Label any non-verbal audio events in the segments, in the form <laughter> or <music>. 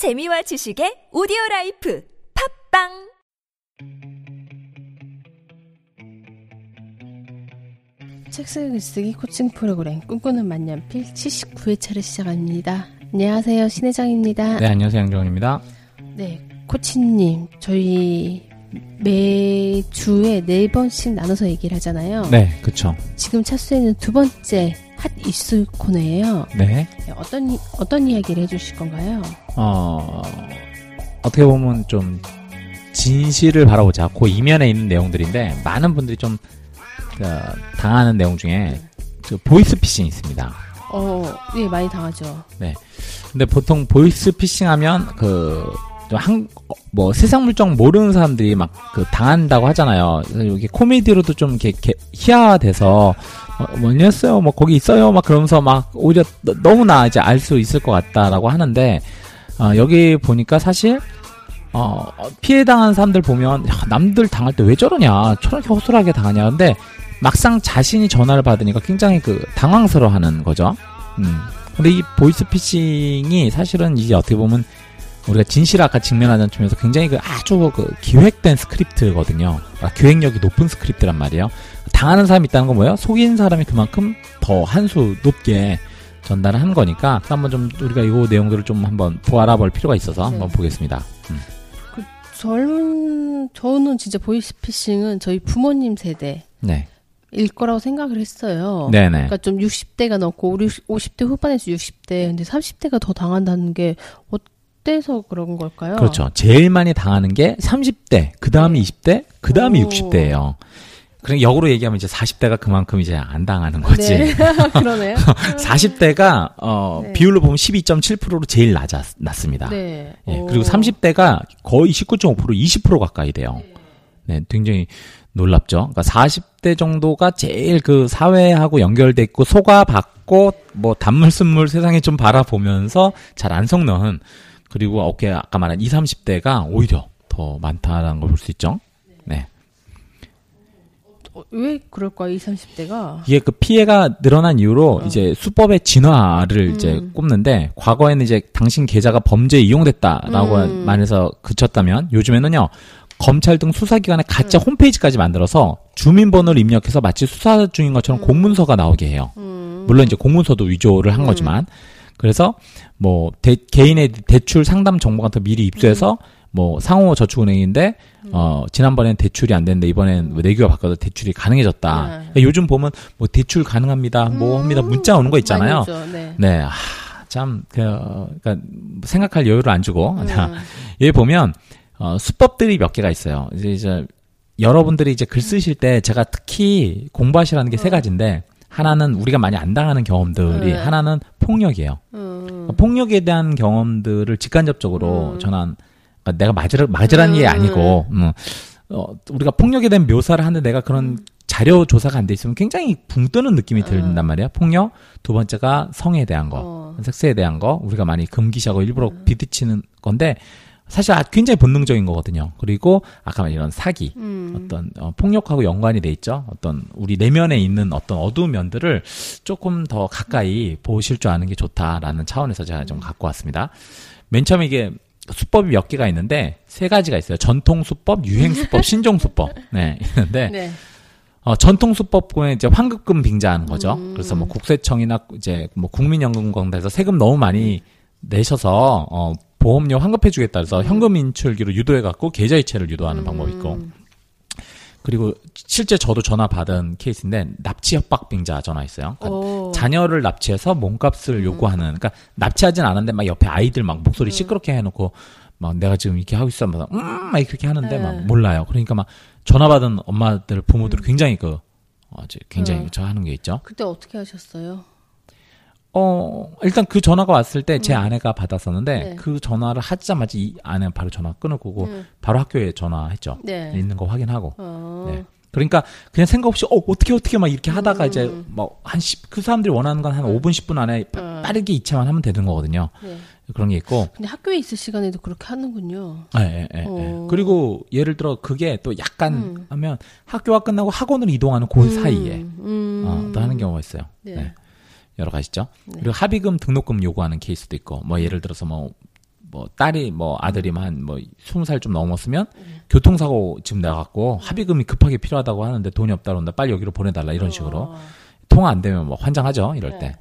재미와 지식의 오디오 라이프 팟빵 책 쓰기 코칭 프로그램 꿈꾸는 만년필 79회차를 시작합니다. 안녕하세요. 신혜정입니다. 네, 안녕하세요. 양정원입니다. 네, 코치님, 저희 매주에 네 번씩 나눠서 얘기를 하잖아요. 네, 그쵸. 지금 차수에는 두 번째 hot issue 코너예요. 네. 네, 어떤 이- 어떤 이야기를 해주실 건가요? 어, 어떻게 보면 좀 진실을 바라보자. 그 이면에 있는 내용들인데, 많은 분들이 좀, 그, 당하는 내용 중에, 그 보이스피싱이 있습니다. 어, 예, 많이 당하죠. 근데 보통 보이스피싱 하면, 그, 좀 한, 어, 뭐, 세상 물정 모르는 사람들이 막, 그, 당한다고 하잖아요. 여기 코미디로도 좀 이렇게, 게- 희화화돼서, 어, 뭐였어요? 뭐, 거기 있어요? 막 그러면서 막, 오히려 너- 너무나 이제 알 수 있을 것 같다라고 하는데, 어, 여기 보니까 사실, 어, 피해 당한 사람들 보면, 야, 남들 당할 때 왜 저러냐? 저렇게 허술하게 당하냐? 근데, 막상 자신이 전화를 받으니까 굉장히 그, 당황스러워 하는 거죠. 음. 근데 이 보이스피싱이 사실은 이제 어떻게 보면, 우리가 진실 아까 직면하는 점에서 굉장히 그 아주 그 기획된 스크립트거든요. 아, 기획력이 높은 스크립트란 말이에요. 당하는 사람이 있다는 건 뭐예요? 속인 사람이 그만큼 더 한 수 높게 전달을 하는 거니까 한번 좀 우리가 이 내용들을 좀 한번 보아볼 필요가 있어서 네. 한번 보겠습니다. 음. 젊은 저는 진짜 보이스피싱은 저희 부모님 세대일 네. 거라고 생각을 했어요. 네네. 그러니까 좀 60대가 넘고 50대 후반에서 60대 근데 30대가 더 당한다는 게 어때서 그런 걸까요? 그렇죠. 제일 많이 당하는 게 30대, 그 다음이 20대, 그 다음이 오. 60대예요. 그럼 역으로 얘기하면 이제 40대가 그만큼 이제 안 당하는 거지. 네. <laughs> 그러네요. <laughs> 40대가 어 네. 비율로 보면 12.7%로 제일 낮았, 낮습니다. 네. 예, 오. 그리고 30대가 거의 19.5% 20% 가까이 돼요. 네, 굉장히 놀랍죠. 그러니까 40대 정도가 제일 그 사회하고 연결돼 있고 속아받고 뭐 단물 쓴물 세상에 좀 바라보면서 잘안 속는 그리고 어깨 아까 말한 20, 30대가 오히려 더 많다라는 걸 볼 수 있죠. 네. 어, 왜 그럴까요? 20, 30대가 이게 그 피해가 늘어난 이후로 어. 이제 수법의 진화를 이제 음. 꼽는데 과거에는 이제 당신 계좌가 범죄에 이용됐다라고 음. 말해서 그쳤다면 요즘에는요 검찰 등 수사기관의 가짜 음. 홈페이지까지 만들어서 주민번호를 입력해서 마치 수사 중인 것처럼 공문서가 나오게 해요. 음. 물론 이제 공문서도 위조를 한 음. 거지만 그래서 뭐 대- 개인의 대출 상담 정보 같은 거 미리 입수해서 뭐 상호 저축은행인데 어 지난번엔 대출이 안 됐는데 이번엔 뭐 내규가 바뀌어서 대출이 가능해졌다. 네. 그러니까 요즘 보면 뭐 대출 가능합니다. 뭐 음. 합니다. 문자 오는 거 있잖아요. 네. 네. 아, 참, 그, 어, 그러니까 생각할 여유를 안 주고. 음. 여기 보면, 어, 수법들이 몇 개가 있어요. 이제, 이제, 여러분들이 이제 글 쓰실 때 제가 특히 공부하시라는 게세 가지인데, 하나는 우리가 많이 안 당하는 경험들이, 네. 하나는 폭력이에요. 음. 그러니까 폭력에 대한 경험들을 직간접적으로 음. 전한, 그러니까 내가 맞으라, 맞으라는 게 음. 아니고, 음, 어, 우리가 폭력에 대한 묘사를 하는데 내가 그런 음. 자료 조사가 안 돼 있으면 굉장히 붕 뜨는 느낌이 든단 말이야. 폭력. 두 번째가 성에 대한 거. 어. 섹스에 대한 거 우리가 많이 금기시하고 일부러 비드치는 건데 사실 아- 굉장히 본능적인 거거든요. 그리고 아까 말한 이런 사기, 음. 어떤 어, 폭력하고 연관이 돼 있죠. 어떤 우리 내면에 있는 어떤 어두운 면들을 조금 더 가까이 보실 줄 아는 게 좋다라는 차원에서 제가 좀 갖고 왔습니다. 맨 처음에 이게 수법이 몇 개가 있는데 세 가지가 있어요. 전통 수법, 유행 수법, <laughs> 신종 수법. 네, <laughs> 있는데 네. 어, 전통 수법권에 이제 환급금 빙자하는 거죠. 음. 그래서 뭐 국세청이나 이제 뭐 국민연금공단에서 세금 너무 많이 내셔서 어, 보험료 환급해주겠다 해서 현금 인출기로 유도해갖고 계좌 이체를 유도하는 방법이 있고 음. 그리고 실제 저도 전화 받은 케이스인데 납치 협박 빙자 전화 있어요. 그러니까 오. 자녀를 납치해서 몸값을 요구하는 그러니까 납치하진 않았는데 막 옆에 아이들 막 목소리 시끄럽게 해놓고 막 내가 지금 이렇게 하고 있어 막 음, 막 이렇게 하는데 네. 막 몰라요. 그러니까 막 전화 받은 엄마들 부모들이 굉장히 그 어, 굉장히 음. 저 하는 게 있죠. 그때 어떻게 하셨어요? 어 일단 그 전화가 왔을 때제 아내가 받았었는데 음. 네. 그 전화를 하자마자 이 아내 바로 전화 끊어고 음. 바로 학교에 전화했죠. 네. 있는 거 확인하고. 어. 네. 그러니까 그냥 생각 없이 어 어떻게 어떻게 막 이렇게 하다가 음. 이제 뭐한10그 사람들이 원하는 건 한 5분 10분 안에 빠- 음. 빠르게 이체만 하면 되는 거거든요. 네. 그런 게 있고. 근데 학교에 있을 시간에도 그렇게 하는군요. 예, 예, 예, 예. 어. 그리고 예를 들어 그게 또 약간 음. 하면 학교가 끝나고 학원으로 이동하는 그 사이에 음. 어, 또 하는 경우가 있어요. 네. 네. 여러 가지죠. 네. 그리고 합의금 등록금 요구하는 케이스도 있고 뭐 예를 들어서 뭐뭐 딸이 뭐 아들이 만 뭐 스무 살 좀 넘었으면 교통사고 지금 나갖고 합의금이 급하게 필요하다고 하는데 돈이 없다 그런다 빨리 여기로 보내달라 이런 식으로 어. 통화 안 되면 뭐 환장하죠 이럴 네. 때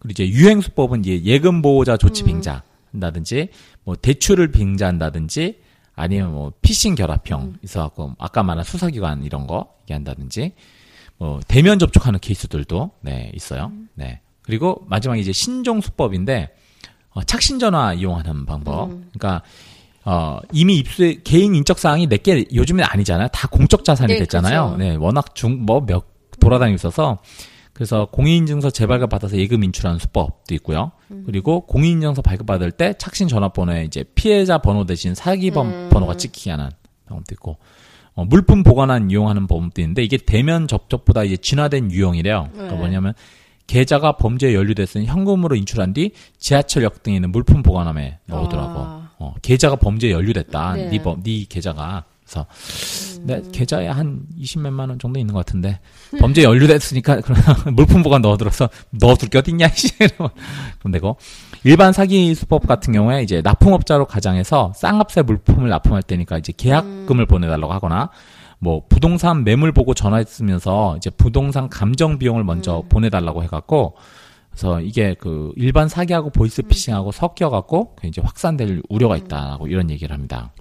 그리고 이제 유행 수법은 이제 예금 보호자 조치 음. 빙자 한다든지 뭐 대출을 빙자한다든지 아니면 뭐 피싱 결합형 음. 있어갖고 아까 말한 수사기관 이런 거 얘기한다든지 뭐 대면 접촉하는 케이스들도 네 있어요. 음. 네 그리고 마지막에 이제 신종 수법인데 어, 착신 전화 이용하는 방법. 음. 그러니까 어, 이미 입수해 개인 인적 사항이 내게 요즘엔 아니잖아요. 다 공적 자산이 네, 됐잖아요. 그죠. 네, 워낙 중 뭐 몇 돌아다니고 있어서 그래서 공인인증서 재발급 받아서 예금 인출하는 수법도 있고요. 음. 그리고 공인인증서 발급받을 때 착신 전화번호에 이제 피해자 번호 대신 사기범 음. 번호가 찍히게 하는 방법도 있고 어, 물품 보관한 이용하는 방법도 있는데 이게 대면 접촉보다 이제 진화된 유형이래요. 그러니까 네. 뭐냐면 계좌가 범죄에 연루됐으니 현금으로 인출한 뒤 지하철역 등에 있는 물품 보관함에 넣으더라고. 아. 어, 계좌가 범죄에 연루됐다. 네. 네, 범, 네 계좌가. 그래서 내 계좌에 한 20몇만 원 정도 있는 것 같은데 범죄에 연루됐으니까 <laughs> 물품 보관 넣어들어서 넣어둘 게 어딨냐 이씨. 이러면 그럼 되고. 일반 사기 수법 같은 경우에 이제 납품업자로 가장해서 쌍합세 물품을 납품할 때니까 이제 계약금을 보내달라고 하거나 뭐 부동산 매물 보고 전화했으면서 이제 부동산 감정 비용을 먼저 보내달라고 해갖고 그래서 이게 그 일반 사기하고 보이스피싱하고 섞여갖고 그 이제 확산될 우려가 있다고 이런 얘기를 합니다.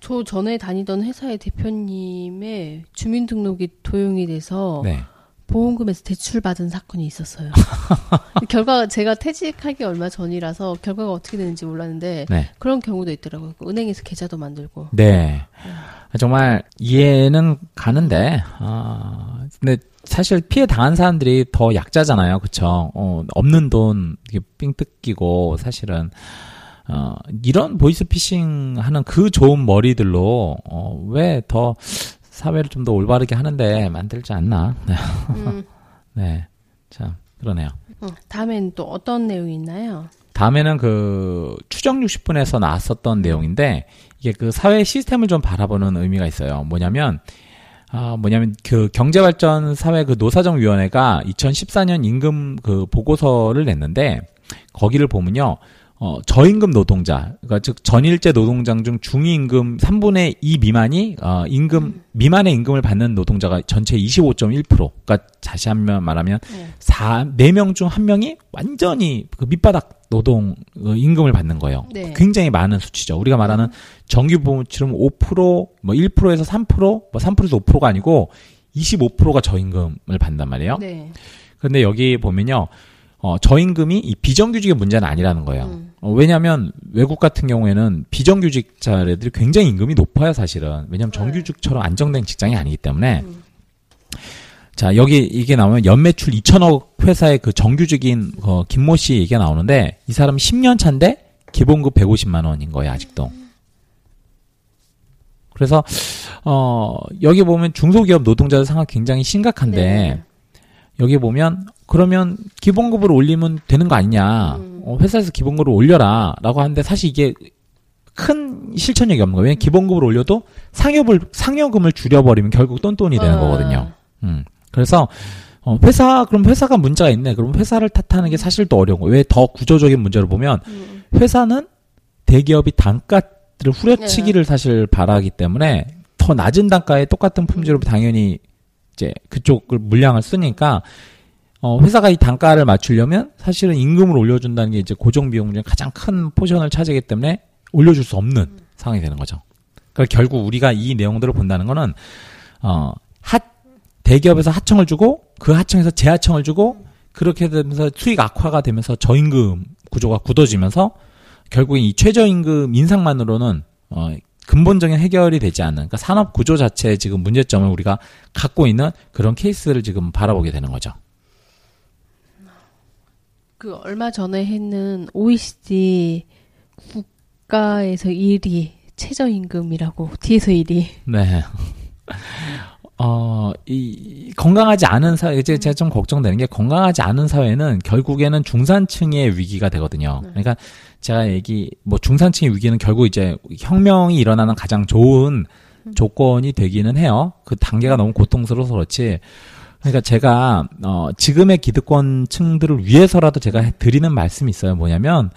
저 전에 다니던 회사의 대표님의 주민등록이 도용이 돼서 네. 보험금에서 대출받은 사건이 있었어요. <laughs> 결과가 제가 퇴직하기 얼마 전이라서 결과가 어떻게 되는지 몰랐는데 네. 그런 경우도 있더라고요. 그 은행에서 계좌도 만들고. 네. 정말 이해는 가는데, 아, 근데 사실 피해 당한 사람들이 더 약자잖아요. 그쵸? 어, 없는 돈, 이게 삥 뜯기고, 사실은, 어, 이런 보이스피싱 하는 그 좋은 머리들로, 어, 왜 더 사회를 좀 더 올바르게 하는데 만들지 않나. 네. <laughs> 음, 네. 참, 그러네요. 어, 다음엔 또 어떤 내용이 있나요? 다음에는 그 추정 60분에서 나왔었던 내용인데 이게 그 사회 시스템을 좀 바라보는 의미가 있어요. 뭐냐면 아 뭐냐면 그 경제발전 사회 그 노사정 위원회가 2014년 임금 그 보고서를 냈는데 거기를 보면요. 어, 저임금 노동자, 그러니까 즉 전일제 노동장 중 중위임금 3분의 2 미만이 어, 임금 미만의 임금을 받는 노동자가 전체 25.1%. 그러니까 다시 한 번 말하면 네. 4, 4명 중 1명이 완전히 그 밑바닥 노동 어, 임금을 받는 거예요. 네. 굉장히 많은 수치죠. 우리가 말하는 정규 보험처럼 5%, 뭐 1%에서 3%, 뭐 3%에서 5%가 아니고 25%가 저임금을 받는단 말이에요. 네. 그런데 여기 보면요. 어, 저임금이 이 비정규직의 문제는 아니라는 거예요. 음. 어, 왜냐하면 외국 같은 경우에는 비정규직자들이 굉장히 임금이 높아요, 사실은. 왜냐하면 네. 정규직처럼 안정된 직장이 아니기 때문에. 음. 자, 여기 이게 나오면 연매출 2천억 회사의 그 정규직인 어, 김모 씨 얘기가 나오는데 이 사람 10년 차인데 기본급 150만 원인 거예요, 아직도. 그래서 어, 여기 보면 중소기업 노동자들 상황 굉장히 심각한데 네. 여기 보면 그러면 기본급을 올리면 되는 거 아니냐. 음. 어, 회사에서 기본급을 올려라. 라고 하는데 사실 이게 큰 실천력이 없는 거예요. 왜냐면 기본급을 올려도 상여을, 상여금을 줄여버리면 결국 똔똔이 되는 어. 거거든요. 음. 그래서, 어, 회사, 그럼 회사가 문제가 있네. 그럼 회사를 탓하는 게 사실 또 어려운 거예요. 왜 더 구조적인 문제를 보면 음. 회사는 대기업이 단가를 후려치기를 사실 바라기 때문에 더 낮은 단가에 똑같은 품질로 당연히 이제 그쪽을 물량을 쓰니까 어, 회사가 이 단가를 맞추려면 사실은 임금을 올려준다는 게 이제 고정 비용 중에 가장 큰 포션을 차지하기 때문에 올려줄 수 없는 상황이 되는 거죠. 그러니까 결국 우리가 이 내용들을 본다는 거는 어, 하 대기업에서 하청을 주고 그 하청에서 재하청을 주고 그렇게 되면서 수익 악화가 되면서 저임금 구조가 굳어지면서 결국엔 이 최저임금 인상만으로는 어, 근본적인 해결이 되지 않는 그러니까 산업 구조 자체의 지금 문제점을 우리가 갖고 있는 그런 케이스를 지금 바라보게 되는 거죠. 그 얼마 전에 했는 OECD 국가에서 1위 최저임금이라고 뒤에서 1위. 네. <laughs> 어, 이, 건강하지 않은 사회, 이제 제가 좀 걱정되는 게 건강하지 않은 사회는 결국에는 중산층의 위기가 되거든요. 그러니까 제가 얘기, 뭐 중산층의 위기는 결국 이제 혁명이 일어나는 가장 좋은 조건이 되기는 해요. 그 단계가 너무 고통스러워서 그렇지. 그러니까 제가, 어, 지금의 기득권층들을 위해서라도 제가 해- 드리는 말씀이 있어요. 뭐냐면,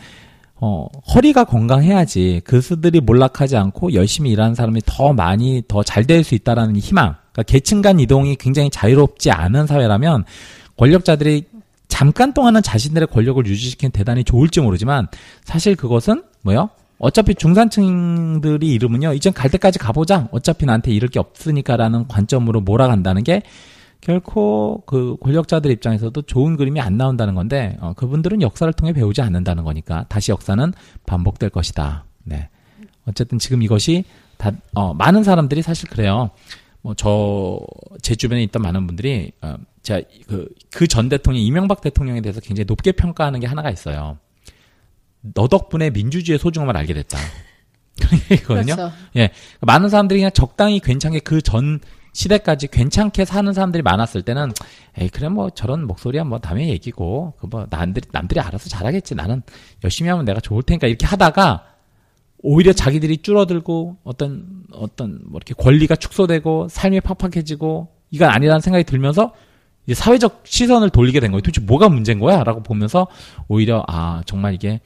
어, 허리가 건강해야지 그수들이 몰락하지 않고 열심히 일하는 사람이 더 많이 더 잘 될 수 있다라는 희망. 그러니까 계층 간 이동이 굉장히 자유롭지 않은 사회라면 권력자들이 잠깐 동안은 자신들의 권력을 유지시키는 대단히 좋을지 모르지만 사실 그것은 뭐요? 어차피 중산층들이 이름은요, 이젠 갈 때까지 가보자. 어차피 나한테 잃을 게 없으니까라는 관점으로 몰아간다는 게 결코 그 권력자들 입장에서도 좋은 그림이 안 나온다는 건데, 어, 그분들은 역사를 통해 배우지 않는다는 거니까 다시 역사는 반복될 것이다. 네. 어쨌든 지금 이것이 다, 어, 많은 사람들이 사실 그래요. 뭐, 저, 제 주변에 있던 많은 분들이, 어, 제가 그, 그 전 대통령, 이명박 대통령에 대해서 굉장히 높게 평가하는 게 하나가 있어요. 너 덕분에 민주주의의 소중함을 알게 됐다. <laughs> 그런 얘기거든요. 그렇죠. 예. 많은 사람들이 그냥 적당히 괜찮게 그 전 시대까지 괜찮게 사는 사람들이 많았을 때는 에이 그래 뭐 저런 목소리야 뭐 남의 얘기고 그 뭐 남들이 남들이 알아서 잘하겠지 나는 열심히 하면 내가 좋을 테니까 이렇게 하다가 오히려 자기들이 줄어들고 어떤 어떤 뭐 이렇게 권리가 축소되고 삶이 팍팍해지고 이건 아니라는 생각이 들면서 이제 사회적 시선을 돌리게 된 거예요. 도대체 뭐가 문제인 거야?라고 보면서 오히려 아 정말 이게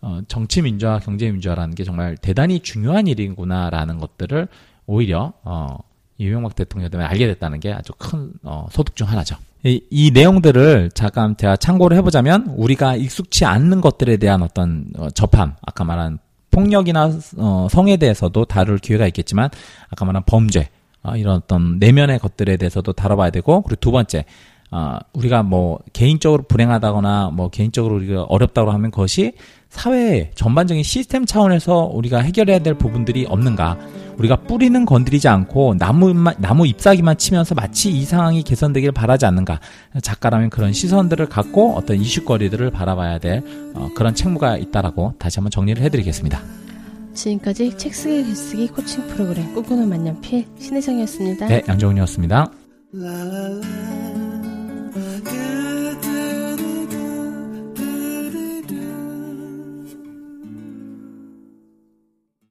어, 정치 민주화, 경제 민주화라는 게 정말 대단히 중요한 일이구나라는 것들을 오히려 어, 이명박 대통령 때문에 알게 됐다는 게 아주 큰 어, 소득 중 하나죠. 이, 이 내용들을 잠깐 제가 참고를 해보자면 우리가 익숙치 않는 것들에 대한 어떤 어, 접함, 아까 말한 폭력이나 어, 성에 대해서도 다룰 기회가 있겠지만 아까 말한 범죄 어, 이런 어떤 내면의 것들에 대해서도 다뤄봐야 되고 그리고 두 번째 어, 우리가 뭐 개인적으로 불행하다거나 뭐 개인적으로 우리가 어렵다고 하면 그것이 사회 전반적인 시스템 차원에서 우리가 해결해야 될 부분들이 없는가? 우리가 뿌리는 건드리지 않고 나무 나무 잎사귀만 치면서 마치 이 상황이 개선되길 바라지 않는가? 작가라면 그런 시선들을 갖고 어떤 이슈거리들을 바라봐야 될 어, 그런 책무가 있다라고 다시 한번 정리를 해드리겠습니다. 지금까지 책 쓰기 글쓰기 코칭 프로그램 꿈꾸는 만년필 신혜정이었습니다. 네, 양정훈이었습니다.